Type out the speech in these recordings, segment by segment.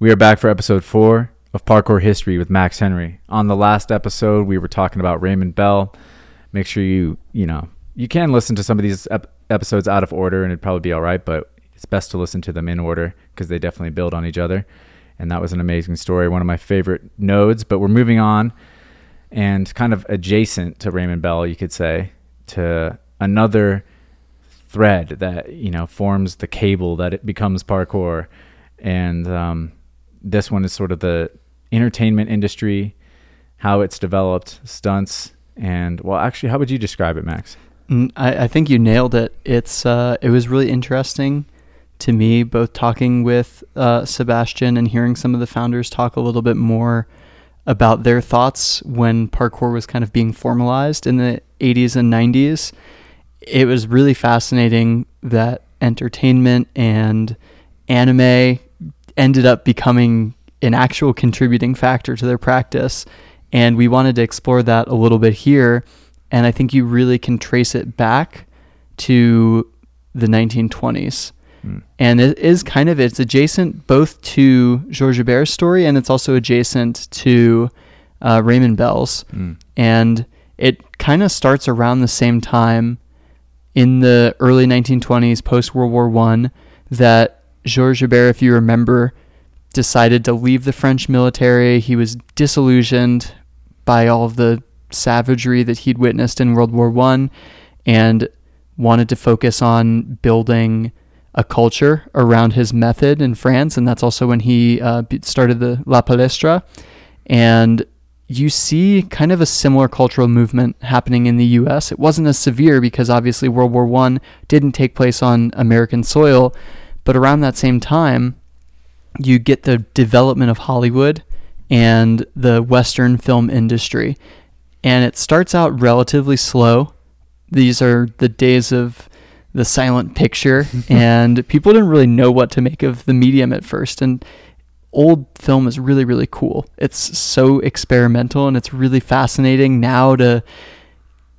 We are back for episode four of Parkour History with Max Henry. On the last episode, we were talking about Raymond Belle. Make sure you, you know, you can listen to some of these ep- episodes out of order and it'd probably be all right, but it's best to listen to them in order because they definitely build on each other. And that was an amazing story, one of my favorite nodes. But we're moving on and kind of adjacent to Raymond Belle, you could say, to another thread that, you know, forms the cable that it becomes parkour. And, um, this one is sort of the entertainment industry, how it's developed, stunts, and well, actually, how would you describe it, Max? Mm, I, I think you nailed it. It's uh, it was really interesting to me, both talking with uh, Sebastian and hearing some of the founders talk a little bit more about their thoughts when parkour was kind of being formalized in the 80s and 90s. It was really fascinating that entertainment and anime ended up becoming an actual contributing factor to their practice. And we wanted to explore that a little bit here. And I think you really can trace it back to the 1920s. Mm. And it is kind of, it's adjacent both to Georges Hebert's story and it's also adjacent to uh, Raymond Belle's. Mm. And it kind of starts around the same time in the early 1920s, post World War One, that Georges Hebert, if you remember, decided to leave the French military. He was disillusioned by all of the savagery that he'd witnessed in World War One, and wanted to focus on building a culture around his method in France, and that's also when he uh, started the La Palestra. And you see kind of a similar cultural movement happening in the U.S. It wasn't as severe because obviously World War One didn't take place on American soil, but around that same time, you get the development of Hollywood and the Western film industry. And it starts out relatively slow. These are the days of the silent picture, and people didn't really know what to make of the medium at first. And old film is really, really cool. It's so experimental, and it's really fascinating now to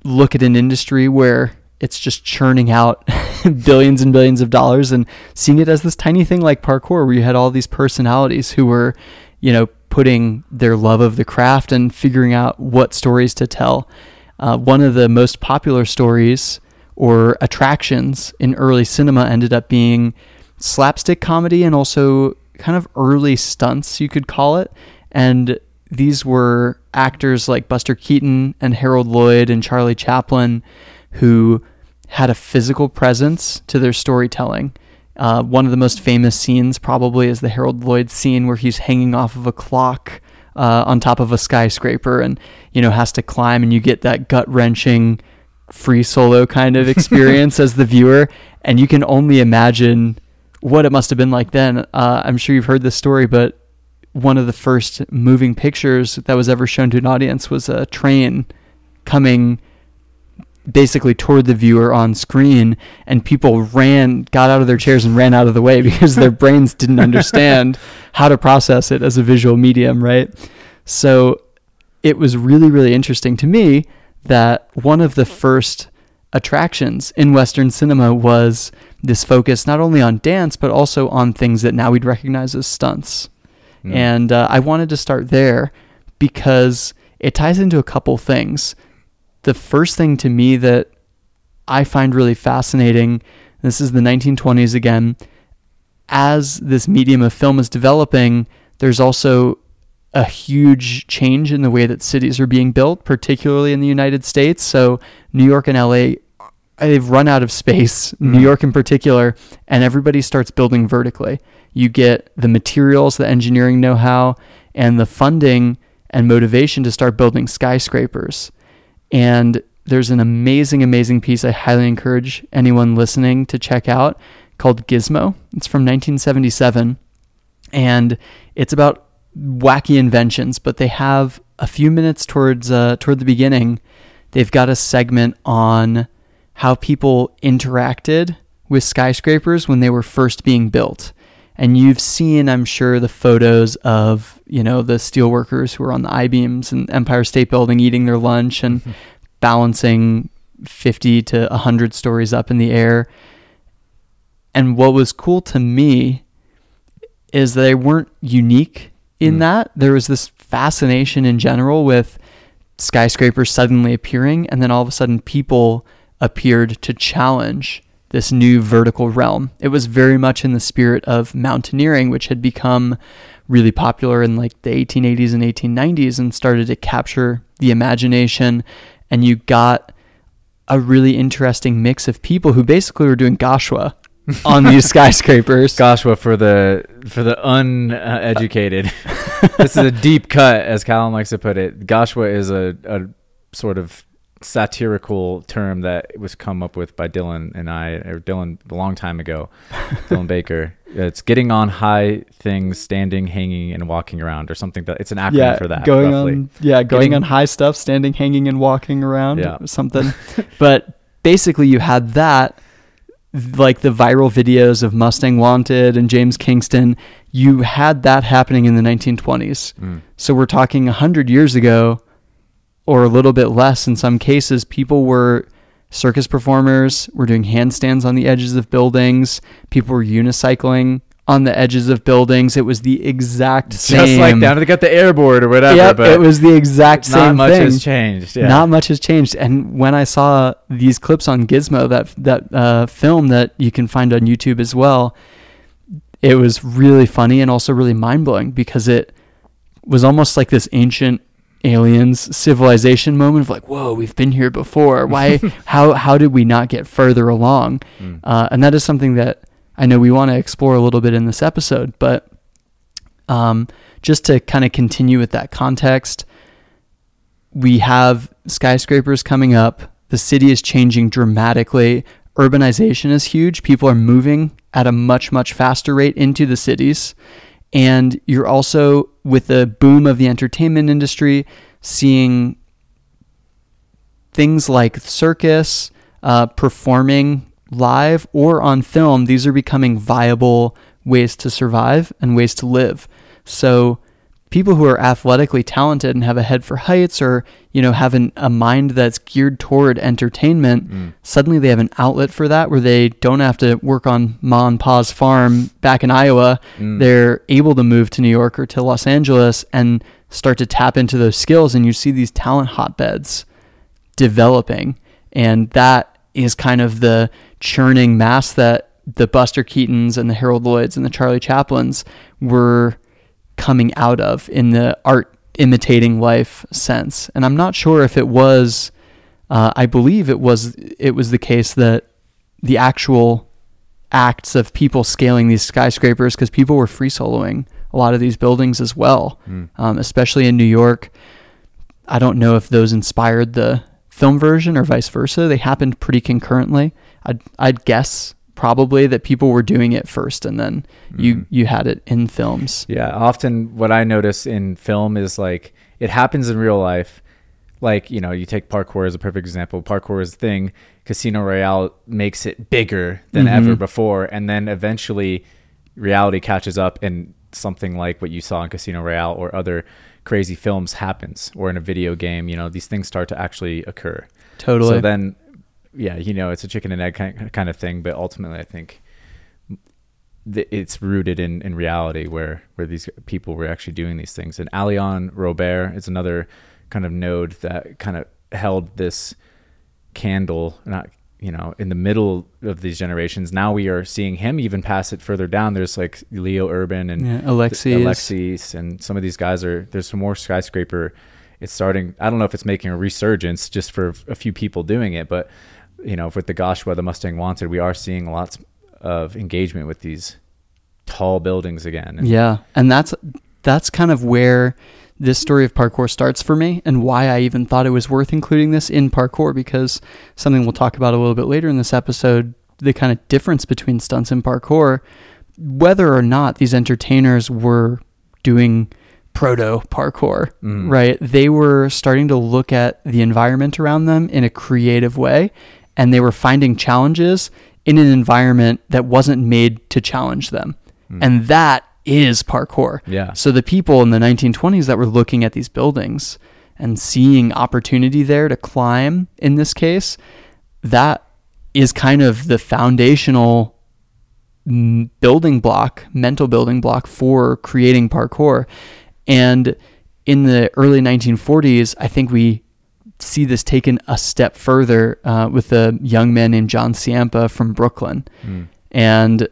look at an industry where it's just churning out billions and billions of dollars and seeing it as this tiny thing like parkour where you had all these personalities who were, you know, putting their love of the craft and figuring out what stories to tell. Uh, one of the most popular stories or attractions in early cinema ended up being slapstick comedy and also kind of early stunts, you could call it. And these were actors like Buster Keaton and Harold Lloyd and Charlie Chaplin who had a physical presence to their storytelling. Uh, one of the most famous scenes probably is the Harold Lloyd scene where he's hanging off of a clock uh, on top of a skyscraper and you know has to climb, and you get that gut wrenching free solo kind of experience as the viewer, and you can only imagine what it must have been like then. Uh, I'm sure you've heard this story, but one of the first moving pictures that was ever shown to an audience was a train coming basically toward the viewer on screen and people ran got out of their chairs and ran out of the way because their brains didn't understand how to process it as a visual medium right? So it was really really interesting to me that one of the first attractions in western cinema was this focus not only on dance but also on things that now we'd recognize as stunts. Mm. and uh, i wanted to start there because it ties into a couple things the first thing to me that I find really fascinating, this is the 1920s again, as this medium of film is developing, there's also a huge change in the way that cities are being built, particularly in the United States. So, New York and LA, they've run out of space, mm-hmm. New York in particular, and everybody starts building vertically. You get the materials, the engineering know how, and the funding and motivation to start building skyscrapers. And there's an amazing, amazing piece I highly encourage anyone listening to check out called Gizmo. It's from 1977. And it's about wacky inventions, but they have a few minutes towards uh, toward the beginning. They've got a segment on how people interacted with skyscrapers when they were first being built. And you've seen, I'm sure, the photos of, you know, the steelworkers who are on the I-beams and Empire State Building eating their lunch and mm-hmm. balancing 50 to 100 stories up in the air. And what was cool to me is they weren't unique in Mm. that. There was this fascination in general with skyscrapers suddenly appearing, and then all of a sudden people appeared to challenge this new vertical realm. It was very much in the spirit of mountaineering, which had become really popular in like the 1880s and 1890s and started to capture the imagination. And you got a really interesting mix of people who basically were doing Goshua. on these skyscrapers. Goshua for the for the uneducated. this is a deep cut, as Callum likes to put it. Goshua is a, a sort of satirical term that was come up with by Dylan and I, or Dylan a long time ago, Dylan Baker. It's getting on high things, standing, hanging, and walking around, or something. That it's an acronym yeah, for that. going roughly. on yeah, going Getting- on high stuff, standing, hanging, and walking around, Yeah. or something. but basically, you had that, like the viral videos of Mustang Wanted and James Kingston. You had that happening in the 1920s. Mm. So we're talking hundred years ago, or a little bit less in some cases. People were circus performers, were doing handstands on the edges of buildings. People were unicycling on the edges of buildings. It was the exact same. Just like down to get the airboard or whatever. Yep, but it was the exact same. Thing. Not much thing. has changed. Yeah. Not much has changed. And when I saw these clips on Gizmo, that that uh, film that you can find on YouTube as well, it was really funny and also really mind blowing because it was almost like this ancient aliens civilization moment of like, whoa, we've been here before. Why? how how did we not get further along? Mm. Uh, and that is something that I know we want to explore a little bit in this episode, but um, just to kind of continue with that context, we have skyscrapers coming up. The city is changing dramatically. Urbanization is huge. People are moving at a much, much faster rate into the cities. And you're also, with the boom of the entertainment industry, seeing things like circus, uh, performing live or on film. These are becoming viable ways to survive and ways to live. So people who are athletically talented and have a head for heights or you know have an, a mind that's geared toward entertainment Mm. suddenly they have an outlet for that where they don't have to work on ma and pa's farm back in iowa Mm. they're able to move to new york or to los angeles and start to tap into those skills and you see these talent hotbeds developing and that is kind of the churning mass that the buster keatons and the harold lloyds and the charlie chaplins were coming out of in the art imitating life sense. And I'm not sure if it was uh, I believe it was it was the case that the actual acts of people scaling these skyscrapers because people were free soloing a lot of these buildings as well, Mm. um, especially in New York. I don't know if those inspired the film version or vice versa. They happened pretty concurrently. I'd, I'd guess probably that people were doing it first and then you Mhm. you had it in films. Yeah, often what I notice in film is like it happens in real life. Like, you know, you take parkour as a perfect example. Parkour is a thing. Casino Royale makes it bigger than Mhm. ever before. And then eventually reality catches up and something like what you saw in Casino Royale or other crazy films happens or in a video game, you know, these things start to actually occur. Totally. So then, yeah, you know, it's a chicken and egg kind kind of thing, but ultimately, I think it's rooted in, in reality where, where these people were actually doing these things. And Alain Robert is another kind of node that kind of held this candle, not, you know, in the middle of these generations. Now we are seeing him even pass it further down. There's like Leo Urban and yeah, Alexis. Alexis and some of these guys are there's some more skyscraper it's starting I don't know if it's making a resurgence just for a few people doing it but you know with the Goshwa the Mustang Wanted we are seeing lots of engagement with these tall buildings again and Yeah, and that's that's kind of where this story of parkour starts for me, and why I even thought it was worth including this in parkour because something we'll talk about a little bit later in this episode, the kind of difference between stunts and parkour, whether or not these entertainers were doing proto parkour, Mhm. right? They were starting to look at the environment around them in a creative way, and they were finding challenges in an environment that wasn't made to challenge them. Mm. And that is parkour. yeah So the people in the 1920s that were looking at these buildings and seeing opportunity there to climb in this case, that is kind of the foundational building block, mental building block for creating parkour. And in the early 1940s, I think we see this taken a step further uh, with a young man named John Ciampa from Brooklyn. Mm. And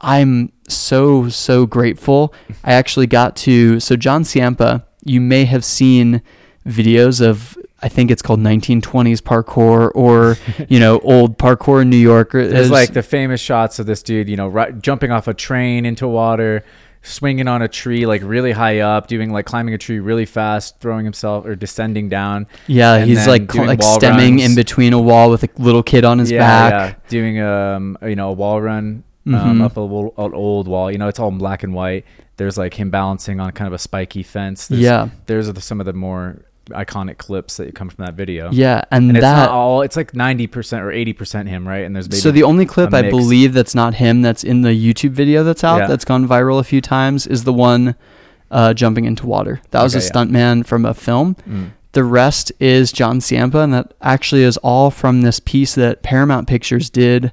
I'm so, so grateful. I actually got to, so John Ciampa, you may have seen videos of, I think it's called 1920s parkour or, you know, old parkour in New York. There's like the famous shots of this dude, you know, right, jumping off a train into water, swinging on a tree like really high up, doing like climbing a tree really fast, throwing himself or descending down. Yeah, he's like doing like stemming runs. in between a wall with a little kid on his yeah, back. yeah, doing um you know a wall run um, Mhm. up a wall, an old wall. You know, it's all in black and white. There's like him balancing on kind of a spiky fence. There's, Yeah. there's some of the more iconic clips that come from that video. Yeah, and, and it's that not all. It's like ninety percent or eighty percent him, right? And there's so the only clip I believe that's not him that's in the YouTube video that's out Yeah. that's gone viral a few times is the one uh, jumping into water. That was Okay, a yeah. stuntman from a film. Mm. The rest is John Ciampa, and that actually is all from this piece that Paramount Pictures did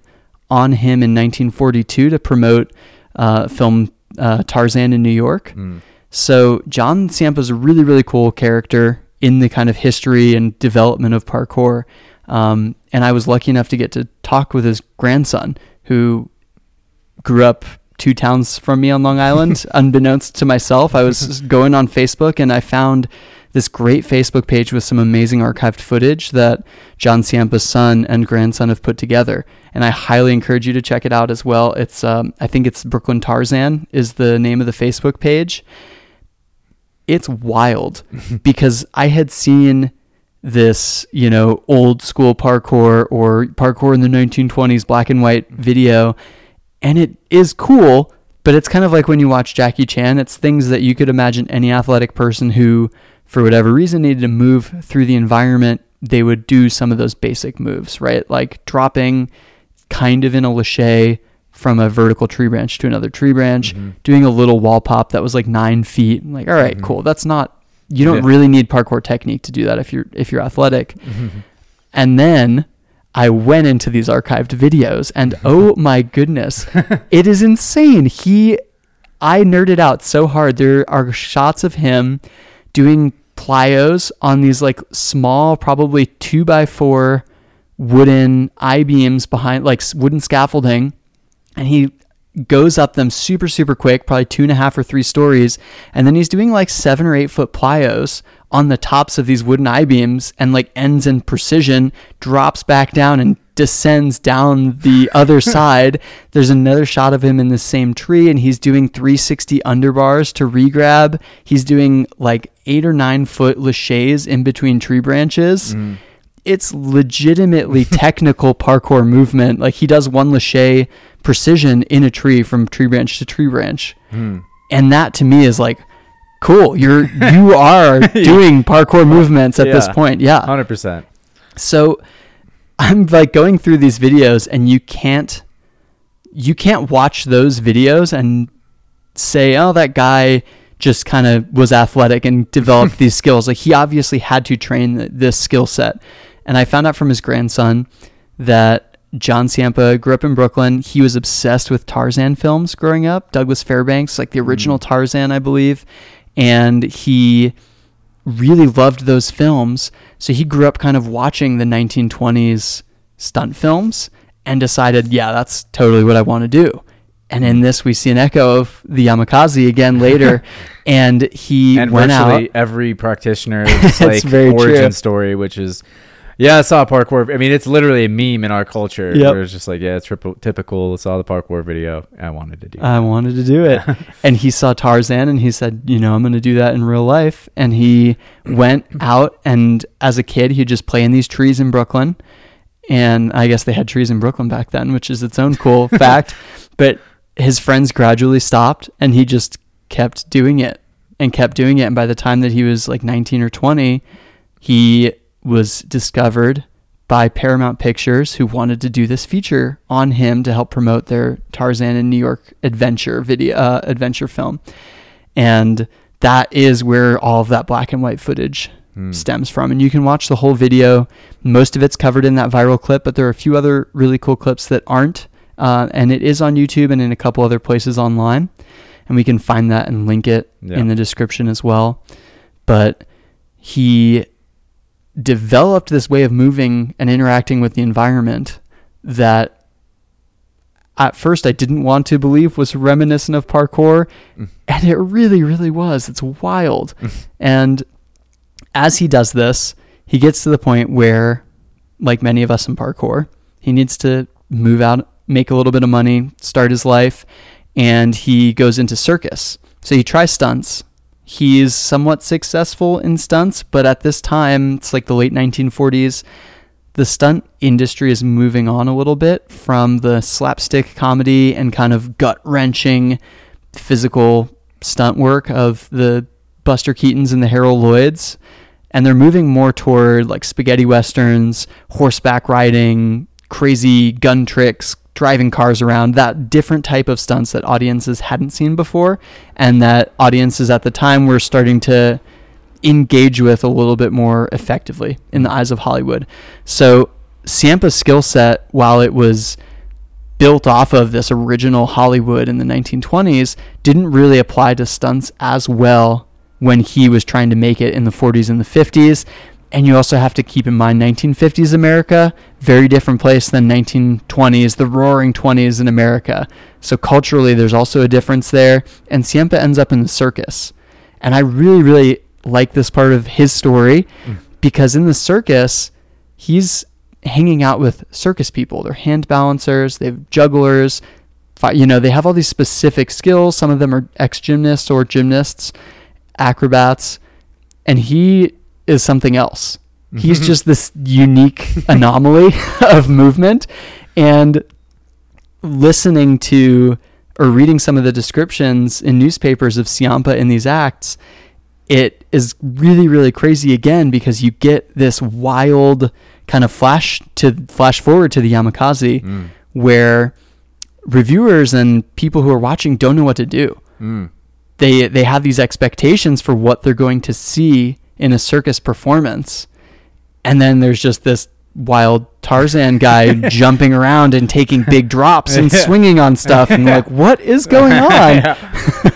on him in 1942 to promote uh, film uh, Tarzan in New York. Mm. So John Ciampa's a really, really cool character in the kind of history and development of parkour. Um, and I was lucky enough to get to talk with his grandson, who grew up two towns from me on Long Island, unbeknownst to myself. I was going on Facebook and I found this great Facebook page with some amazing archived footage that John Ciampa's son and grandson have put together. And I highly encourage you to check it out as well. It's um, I think it's Brooklyn Tarzan is the name of the Facebook page. It's wild because I had seen this, you know, old school parkour or parkour in the 1920s black and white video and it is cool, but it's kind of like when you watch Jackie Chan, it's things that you could imagine any athletic person who for whatever reason needed to move through the environment, they would do some of those basic moves, right? Like dropping kind of in a lache from a vertical tree branch to another tree branch, Mhm. doing a little wall pop that was like nine feet. I'm like, all right, Mhm. cool. That's not you don't Yeah. really need parkour technique to do that if you're if you're athletic. And then I went into these archived videos and oh my goodness, it is insane. He I nerded out so hard. There are shots of him doing plyos on these like small, probably two by four wooden I beams behind like wooden scaffolding, and he goes up them super super quick, probably two and a half or three stories, and then he's doing like seven or eight foot plyos on the tops of these wooden I beams and like ends in precision, drops back down and descends down the other side. There's another shot of him in the same tree and he's doing 360 underbars to regrab. He's doing like eight or nine foot laches in between tree branches. Mm. It's legitimately technical parkour movement. Like he does one lache precision in a tree from tree branch to tree branch. Mm. And that to me is like cool. You're you are doing parkour movements at this point. Yeah. Hundred percent. So I'm like going through these videos and you can't you can't watch those videos and say, "Oh, that guy just kind of was athletic and developed these skills." Like he obviously had to train this skill set. And I found out from his grandson that John Ciampa grew up in Brooklyn. He was obsessed with Tarzan films growing up. Douglas Fairbanks, like the hmm. original Tarzan, I believe. And he really loved those films. So he grew up kind of watching the 1920s stunt films and decided, yeah, that's totally what I want to do. And in this, we see an echo of the Yamakasi again later. and he And went virtually out. every practitioner it's like very origin true. story, which is yeah, I saw a parkour. I mean, it's literally a meme in our culture. Yep. Where it's just like, yeah, it's typical. Saw the parkour video. I wanted to do. I wanted to do it. and he saw Tarzan and he said, you know, I'm going to do that in real life. And he went out and as a kid, he'd just play in these trees in Brooklyn. And I guess they had trees in Brooklyn back then, which is its own cool fact. But his friends gradually stopped and he just kept doing it and kept doing it. And by the time that he was like 19 or 20, he was discovered by Paramount Pictures who wanted to do this feature on him to help promote their Tarzan in New York adventure video uh, adventure film. And that is where all of that black and white footage Hmm. stems from. And you can watch the whole video. Most of it's covered in that viral clip, but there are a few other really cool clips that aren't. uh, and it is on YouTube and in a couple other places online, and we can find that and link it Yeah. in the description as well. But he developed this way of moving and interacting with the environment that at first I didn't want to believe was reminiscent of parkour, Mm. and it really, really was. It's wild. and as he does this, he gets to the point where, like many of us in parkour, he needs to move out, make a little bit of money, start his life, and he goes into circus. So he tries stunts. He's somewhat successful in stunts, but at this time, it's like the late 1940s. The stunt industry is moving on a little bit from the slapstick comedy and kind of gut wrenching physical stunt work of the Buster Keatons and the Harold Lloyds. And they're moving more toward like spaghetti westerns, horseback riding, crazy gun tricks, driving cars around, that different type of stunts that audiences hadn't seen before, and that audiences at the time were starting to engage with a little bit more effectively in the eyes of Hollywood. So Ciampa's skill set, while it was built off of this original Hollywood in the 1920s, didn't really apply to stunts as well when he was trying to make it in the 40s and the 50s. And you also have to keep in mind 1950s America, very different place than 1920s, the roaring 20s in America. So culturally, there's also a difference there. And Ciampa ends up in the circus. And I really, really like this part of his story mm. because in the circus, he's hanging out with circus people. They're hand balancers, they have jugglers, fi- you know, they have all these specific skills. Some of them are ex gymnasts or gymnasts, acrobats, and he is something else. He's just this unique anomaly of movement. And listening to or reading some of the descriptions in newspapers of Ciampa in these acts, it is really, really crazy again because you get this wild kind of flash to flash forward to the Yamakasi Mm. where reviewers and people who are watching don't know what to do. Mm. They they have these expectations for what they're going to see in a circus performance. And then there's just this wild Tarzan guy jumping around and taking big drops and swinging on stuff and like what is going on?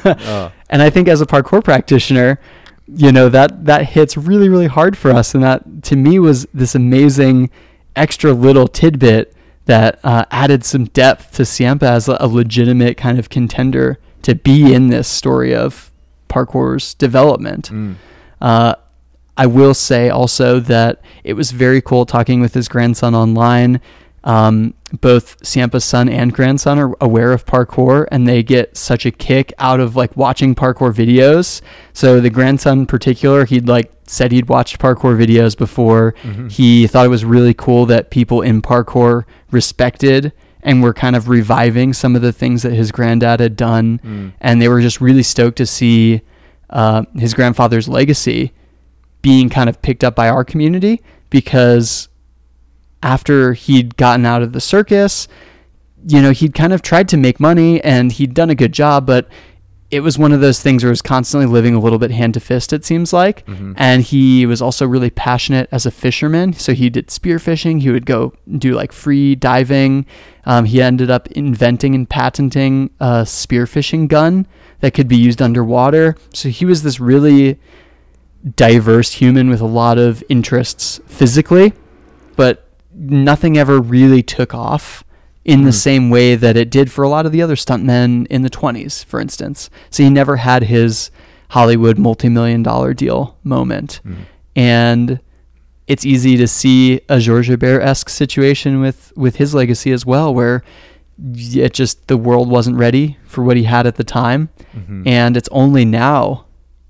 Oh. And I think as a parkour practitioner, you know, that that hits really, really hard for us. And that to me was this amazing extra little tidbit that uh, added some depth to Ciampa as a, a legitimate kind of contender to be in this story of parkour's development. Mm. Uh, I will say also that it was very cool talking with his grandson online. Um, both Ciampa's son and grandson are aware of parkour, and they get such a kick out of like watching parkour videos. So the grandson, in particular, he'd like said he'd watched parkour videos before. Mhm. He thought it was really cool that people in parkour respected and were kind of reviving some of the things that his granddad had done Mm. and they were just really stoked to see uh, his grandfather's legacy being kind of picked up by our community because after he'd gotten out of the circus, you know, he'd kind of tried to make money and he'd done a good job, but it was one of those things where he was constantly living a little bit hand to fist, it seems like. Mhm. And he was also really passionate as a fisherman. So he did spearfishing. He would go do like free diving. Um, he ended up inventing and patenting a spearfishing gun that could be used underwater. So he was this really diverse human with a lot of interests physically, but nothing ever really took off in the Mhm. same way that it did for a lot of the other stuntmen in the 20s, for instance. So he never had his Hollywood multi-million dollar deal moment. Mm. And it's easy to see a George Hebert-esque situation with, with his legacy as well, where it just, the world wasn't ready for what he had at the time. Mhm. And it's only now,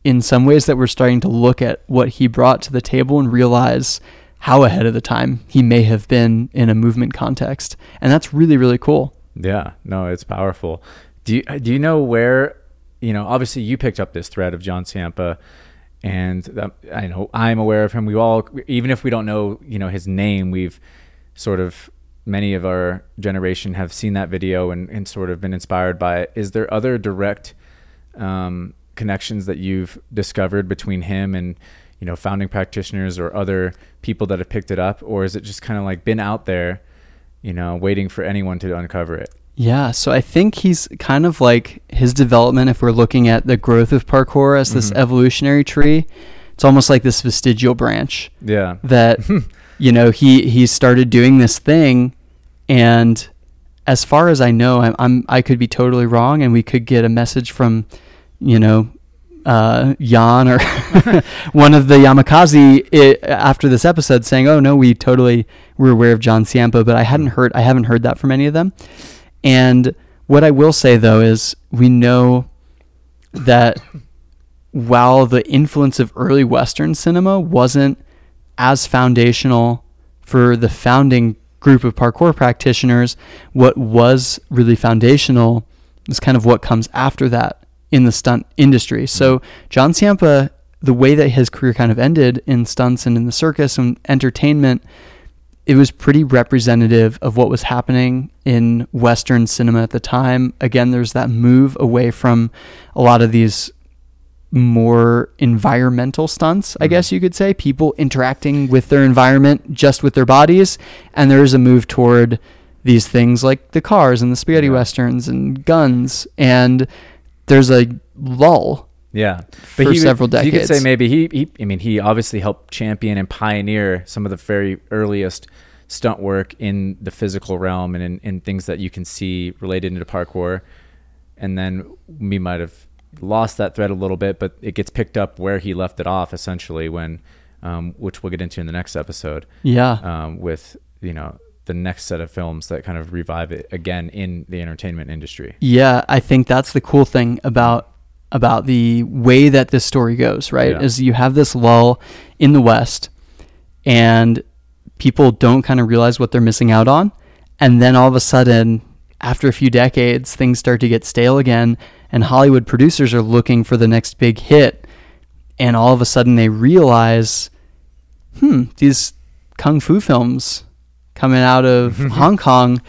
in some ways, that we're starting to look at what he brought to the table and realize how ahead of the time he may have been in a movement context. And that's really, really cool. Yeah, no, it's powerful. Do you do you know where? You know, obviously you picked up this thread of John Ciampa and I know I'm aware of him. We all, even if we don't know, you know, his name, we've sort of many of our generation have seen that video and, and sort of been inspired by it. Is there other direct um, connections that you've discovered between him and you know founding practitioners or other people that have picked it up, or is it just kind of like been out there? you know, waiting for anyone to uncover it. Yeah, so I think he's kind of like his development. If we're looking at the growth of parkour as this Mhm. evolutionary tree, it's almost like this vestigial branch Yeah. that you know he he started doing this thing, and as far as I know, I'm, I'm I could be totally wrong, and we could get a message from you know uh, Yann or one of the Yamakasi i after this episode saying, "Oh no, we totally were aware of John Ciampa," but I hadn't heard I haven't heard that from any of them. And what I will say though is we know that while the influence of early Western cinema wasn't as foundational for the founding group of parkour practitioners, what was really foundational is kind of what comes after that in the stunt industry. So John Ciampa, the way that his career kind of ended in stunts and in the circus and entertainment, it was pretty representative of what was happening in Western cinema at the time. Again, there's that move away from a lot of these more environmental stunts, I Mhm. guess you could say, people interacting with their environment just with their bodies. And there is a move toward these things like the cars and the spaghetti westerns and guns. And there's a lull Yeah, for he several so You could say maybe he, he. I mean, he obviously helped champion and pioneer some of the very earliest stunt work in the physical realm and in, in things that you can see related into parkour. And then we might have lost that thread a little bit, but it gets picked up where he left it off, essentially, when, um, which we'll get into in the next episode, Yeah. um, with you know the next set of films that kind of revive it again in the entertainment industry. Yeah, I think that's the cool thing about about the way that this story goes, right? Yeah. Is you have this lull in the West and people don't kind of realize what they're missing out on. And then all of a sudden, after a few decades, things start to get stale again and Hollywood producers are looking for the next big hit. And all of a sudden they realize, hmm, these kung fu films coming out of Hong Kong,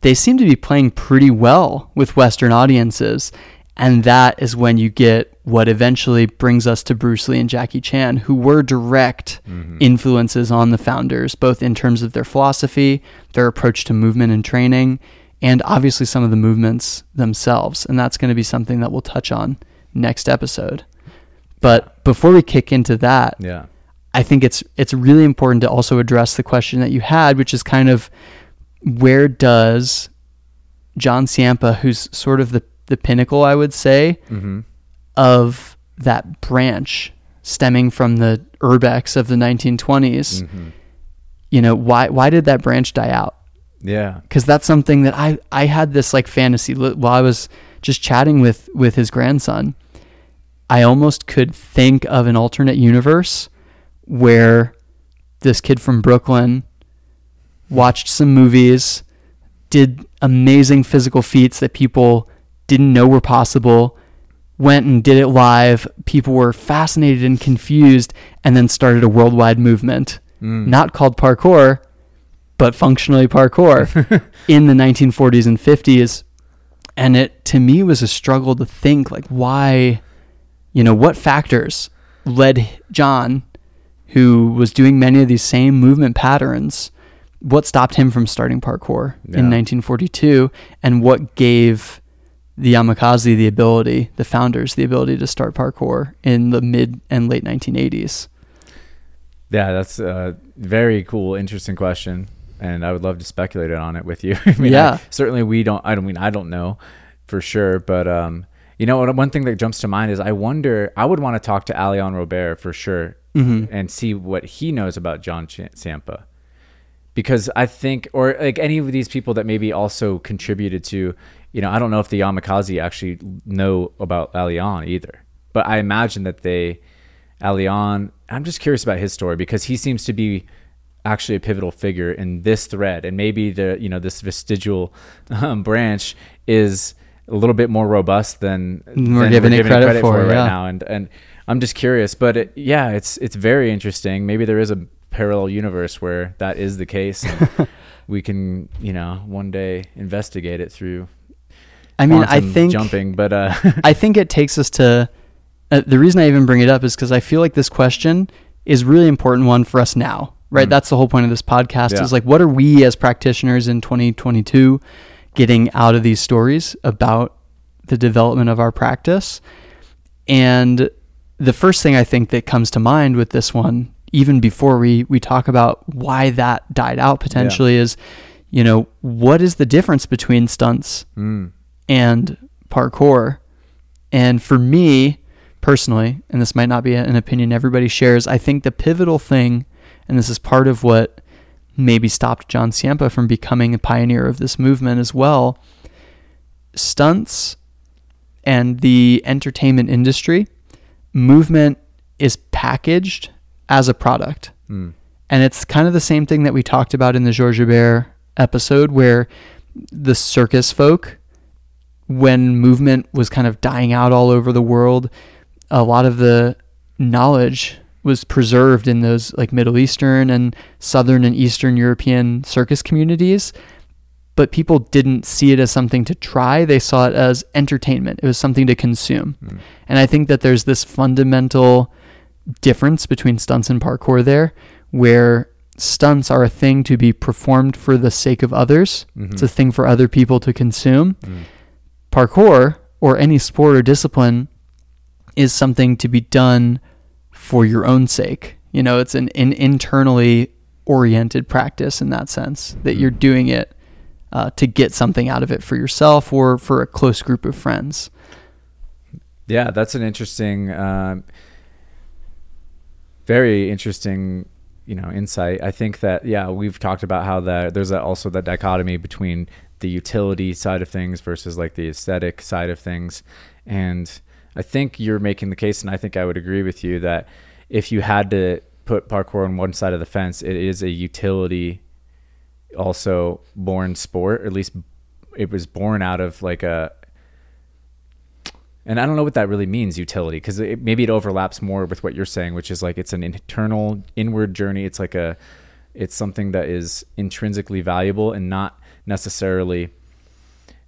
they seem to be playing pretty well with Western audiences. And that is when you get what eventually brings us to Bruce Lee and Jackie Chan, who were direct Mhm. influences on the founders, both in terms of their philosophy, their approach to movement and training, and obviously some of the movements themselves. And that's going to be something that we'll touch on next episode. But before we kick into that, Yeah. I think it's it's really important to also address the question that you had, which is kind of where does John Ciampa, who's sort of the, the pinnacle, I would say, Mm-hmm. of that branch stemming from the urbex of the 1920s, Mm-hmm. you know, why why did that branch die out? Yeah. because that's something that I I had this like fantasy while I was just chatting with with his grandson. I almost could think of an alternate universe where this kid from Brooklyn watched some movies, did amazing physical feats that people didn't know were possible, went and did it live. People were fascinated and confused, and then started a worldwide movement, Mm. not called parkour, but functionally parkour in the 1940s and 50s. And it, to me, was a struggle to think, like, why, you know, what factors led John, who was doing many of these same movement patterns, what stopped him from starting parkour Yeah. in 1942, and what gave the Yamakasi the ability, the founders, the ability to start parkour in the mid and late 1980s. Yeah, that's a very cool, interesting question, and I would love to speculate on it with you. I mean, Yeah. I- certainly we don't. I don't mean I don't know for sure, but um, you know, one thing that jumps to mind is I wonder. I would want to talk to Alain Robert for sure Mhm. and see what he knows about John Ch- Ciampa, because I think, or like any of these people that maybe also contributed to, you know, I don't know if the Yamakasi actually know about Alain either, but I imagine that they. Alain, I'm just curious about his story because he seems to be actually a pivotal figure in this thread, and maybe the you know this vestigial um, branch is a little bit more robust than We're than giving it credit for, right yeah. now, and and I'm just curious, but it, yeah, it's it's very interesting. Maybe there is a parallel universe where that is the case. And we can you know one day investigate it through. I mean, I think jumping, but uh, I think it takes us to uh, the reason I even bring it up is because I feel like this question is really important one for us now, right? Mm. That's the whole point of this podcast Yeah. is like, what are we as practitioners in 2022 getting out of these stories about the development of our practice. And the first thing I think that comes to mind with this one, even before we, we talk about why that died out potentially, yeah. is, you know, what is the difference between stunts mm. and parkour? And for me personally, and this might not be an opinion everybody shares, I think the pivotal thing, and this is part of what maybe stopped John Ciampa from becoming a pioneer of this movement as well. Stunts and the entertainment industry, movement is packaged as a product. Mm. And it's kind of the same thing that we talked about in the Georges Hebert episode, where the circus folk, when movement was kind of dying out all over the world, a lot of the knowledge was preserved in those like Middle Eastern and Southern and Eastern European circus communities. But people didn't see it as something to try. They saw it as entertainment. It was something to consume. Mm. And I think that there's this fundamental difference between stunts and parkour there, where stunts are a thing to be performed for the sake of others. Mm-hmm. It's a thing for other people to consume. Mm. Parkour or any sport or discipline is something to be done for your own sake. You know, it's an, an internally oriented practice in that sense that you're mm-hmm. doing it uh, to get something out of it for yourself or for a close group of friends. Yeah, that's an interesting, uh, very interesting, you know, insight. I think that yeah, we've talked about how that there's a, also the dichotomy between the utility side of things versus like the aesthetic side of things, and I think you're making the case, and I think I would agree with you that if you had to put parkour on one side of the fence, it is a utility, also born sport. Or at least it was born out of like a, and I don't know what that really means, utility, because maybe it overlaps more with what you're saying, which is like it's an internal, inward journey. It's like a, it's something that is intrinsically valuable and not necessarily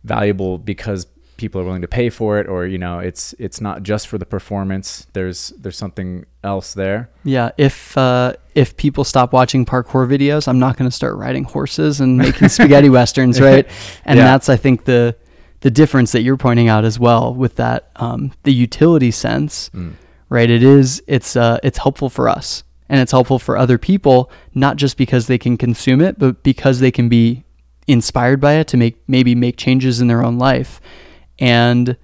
valuable because people are willing to pay for it or you know it's it's not just for the performance. There's there's something else there. Yeah if uh, if people stop watching parkour videos i'm not going to start riding horses and making spaghetti westerns right? And yeah. that's i think the the difference that you're pointing out as well with that um, the utility sense mm. right? It is it's uh, it's helpful for us. And it's helpful for other people not just because they can consume it but because they can be inspired by it to make maybe make changes in their own life and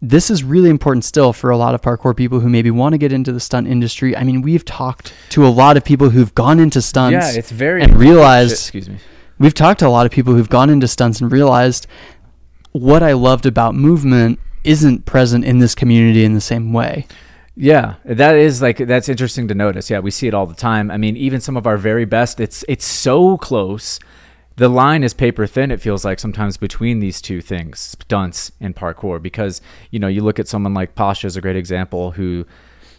this is really important still for a lot of parkour people who maybe want to get into the stunt industry. I mean, we've talked to a lot of people who've gone into stunts. Yeah, it's very and realized. excuse me. We've talked to a lot of people who've gone into stunts and realized what I loved about movement isn't present in this community in the same way. Yeah, that is like that's interesting to notice. Yeah, we see it all the time. I mean, even some of our very best, it's it's so close the line is paper thin it feels like sometimes between these two things stunts and parkour because you know you look at someone like pasha is a great example who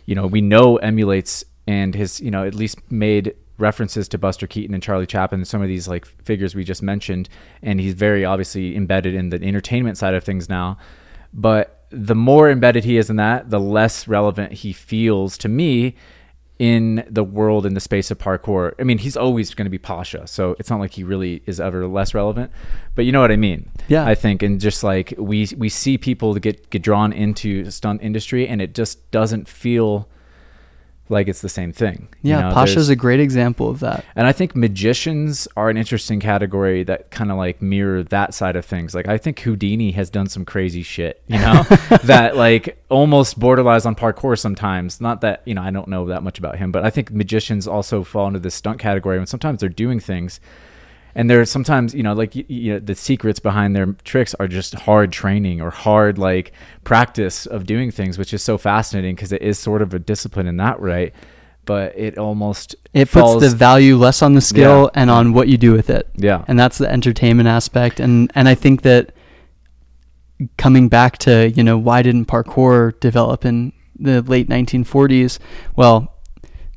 you know we know emulates and has you know at least made references to buster keaton and charlie chaplin and some of these like figures we just mentioned and he's very obviously embedded in the entertainment side of things now. But the more embedded he is in that the less relevant he feels to me in the world in the space of parkour. I mean, he's always going to be Pasha, so it's not like he really is ever less relevant. But you know what I mean? Yeah. I think, and just like we we see people get get drawn into stunt industry, and it just doesn't feel like it's the same thing. Yeah, you know, Pasha's a great example of that. And I think magicians are an interesting category that kind of like mirror that side of things. Like I think Houdini has done some crazy shit, you know, that like almost borderlines on parkour sometimes. Not that, you know, I don't know that much about him, but I think magicians also fall into this stunt category when sometimes they're doing things and there's sometimes you know like you, you know, the secrets behind their tricks are just hard training or hard like practice of doing things which is so fascinating because it is sort of a discipline in that right but it almost it falls, puts the value less on the skill yeah. and on what you do with it. Yeah. And that's the entertainment aspect. And and i think that coming back to you know why didn't parkour develop in the late 1940s well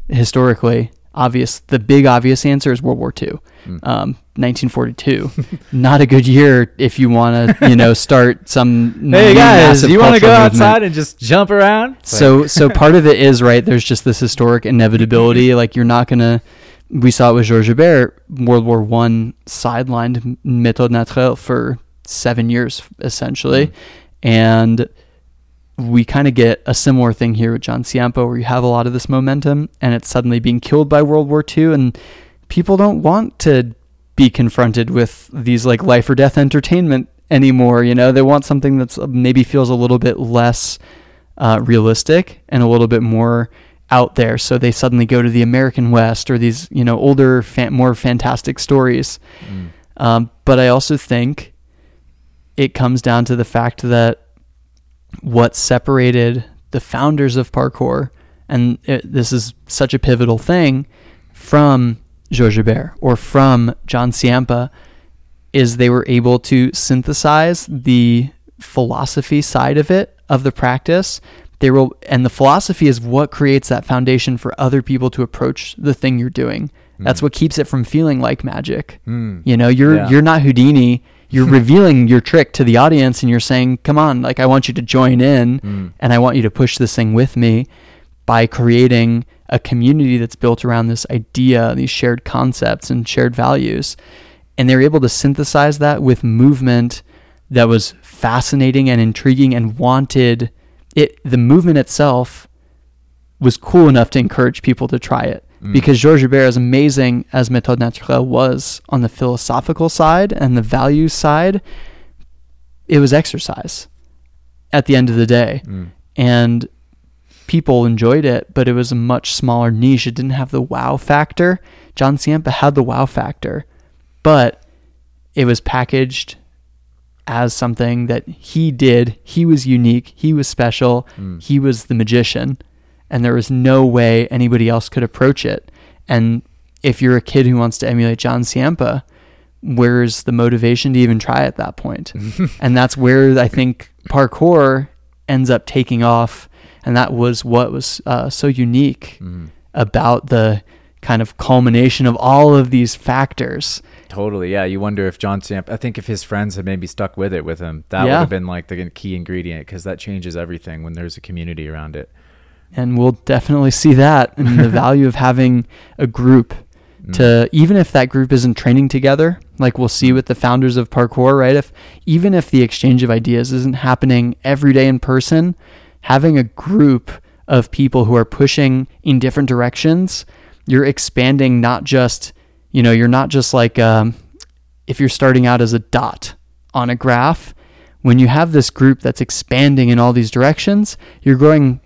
historically obvious the big obvious answer is world war ii mm. um, 1942 not a good year if you want to you know start some hey guys you want to go movement. outside and just jump around? So so part of it is right there's just this historic inevitability like you're not gonna we saw it with Georges Hébert World War One sidelined méthode naturelle for seven years essentially, mm-hmm. and we kind of get a similar thing here with John Ciampa, where you have a lot of this momentum, and it's suddenly being killed by World War II, and people don't want to be confronted with these like life or death entertainment anymore. You know, they want something that's uh, maybe feels a little bit less uh, realistic and a little bit more out there. So they suddenly go to the American West or these you know older, fa- more fantastic stories. Mm. Um, but I also think it comes down to the fact that what separated the founders of parkour, and it, this is such a pivotal thing, from Georges Hébert or from John Ciampa, is they were able to synthesize the philosophy side of it of the practice. They were, and the philosophy is what creates that foundation for other people to approach the thing you're doing. That's Mm. what keeps it from feeling like magic. Mm. You know, you're Yeah. you're not Houdini. You're revealing your trick to the audience, and you're saying, "Come on, like I want you to join in, Mm. and I want you to push this thing with me by creating a community that's built around this idea, these shared concepts and shared values." And they're able to synthesize that with movement that was fascinating and intriguing and wanted it. The movement itself was cool enough to encourage people to try it Mm. because Georges Hébert, as amazing as Méthode Naturelle was on the philosophical side and the values side, it was exercise at the end of the day. Mm. And people enjoyed it, but it was a much smaller niche. It didn't have the wow factor. John Ciampa had the wow factor, but it was packaged as something that he did. He was unique. He was special. Mm. He was the magician, and there was no way anybody else could approach it. And if you're a kid who wants to emulate John Ciampa, where's the motivation to even try at that point? and that's where I think parkour ends up taking off. And that was what was uh, so unique Mm. about the kind of culmination of all of these factors. Totally, yeah. You wonder if John Ciampa. I think if his friends had maybe stuck with it with him, that would have been like the key ingredient because that changes everything when there's a community around it. And we'll definitely see that and the value of having a group Mm. to even if that group isn't training together, like we'll see with the founders of parkour, right? If even if the exchange of ideas isn't happening every day in person, having a group of people who are pushing in different directions, you're expanding not just, you know, you're not just like um, if you're starting out as a dot on a graph, when you have this group that's expanding in all these directions, you're growing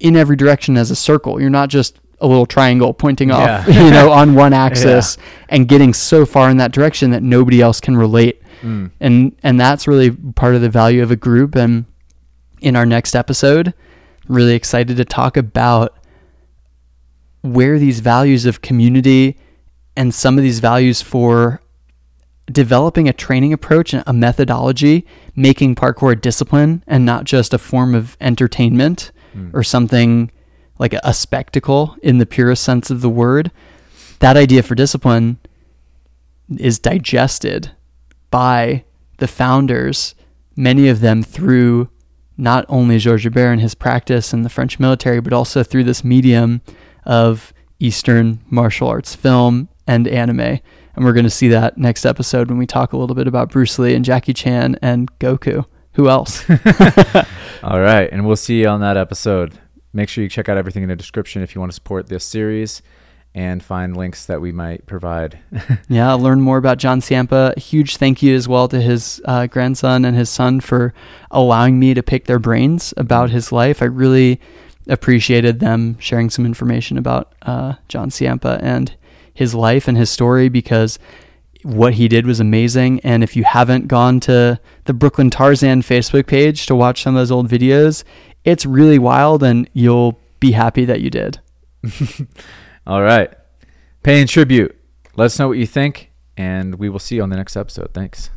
in every direction as a circle. You're not just a little triangle pointing off, Yeah. you know, on one axis and getting so far in that direction that nobody else can relate. Mm. And and that's really part of the value of a group and in our next episode, really excited to talk about where these values of community and some of these values for developing a training approach and a methodology, making parkour a discipline and not just a form of entertainment Mm. or something like a spectacle in the purest sense of the word. That idea for discipline is digested by the founders, many of them through not only Georges Hébert and his practice in the French military, but also through this medium of Eastern martial arts film and anime. And we're going to see that next episode when we talk a little bit about Bruce Lee and Jackie Chan and Goku. Who else? All right, and we'll see you on that episode. Make sure you check out everything in the description if you want to support this series and find links that we might provide. Yeah, learn more about John Ciampa. Huge thank you as well to his uh, grandson and his son for allowing me to pick their brains about his life. I really appreciated them sharing some information about uh, John Ciampa and his life and his story because what he did was amazing. And if you haven't gone to the Brooklyn Tarzan Facebook page to watch some of those old videos, it's really wild and you'll be happy that you did. All right, paying tribute. Let us know what you think, and we will see you on the next episode. Thanks.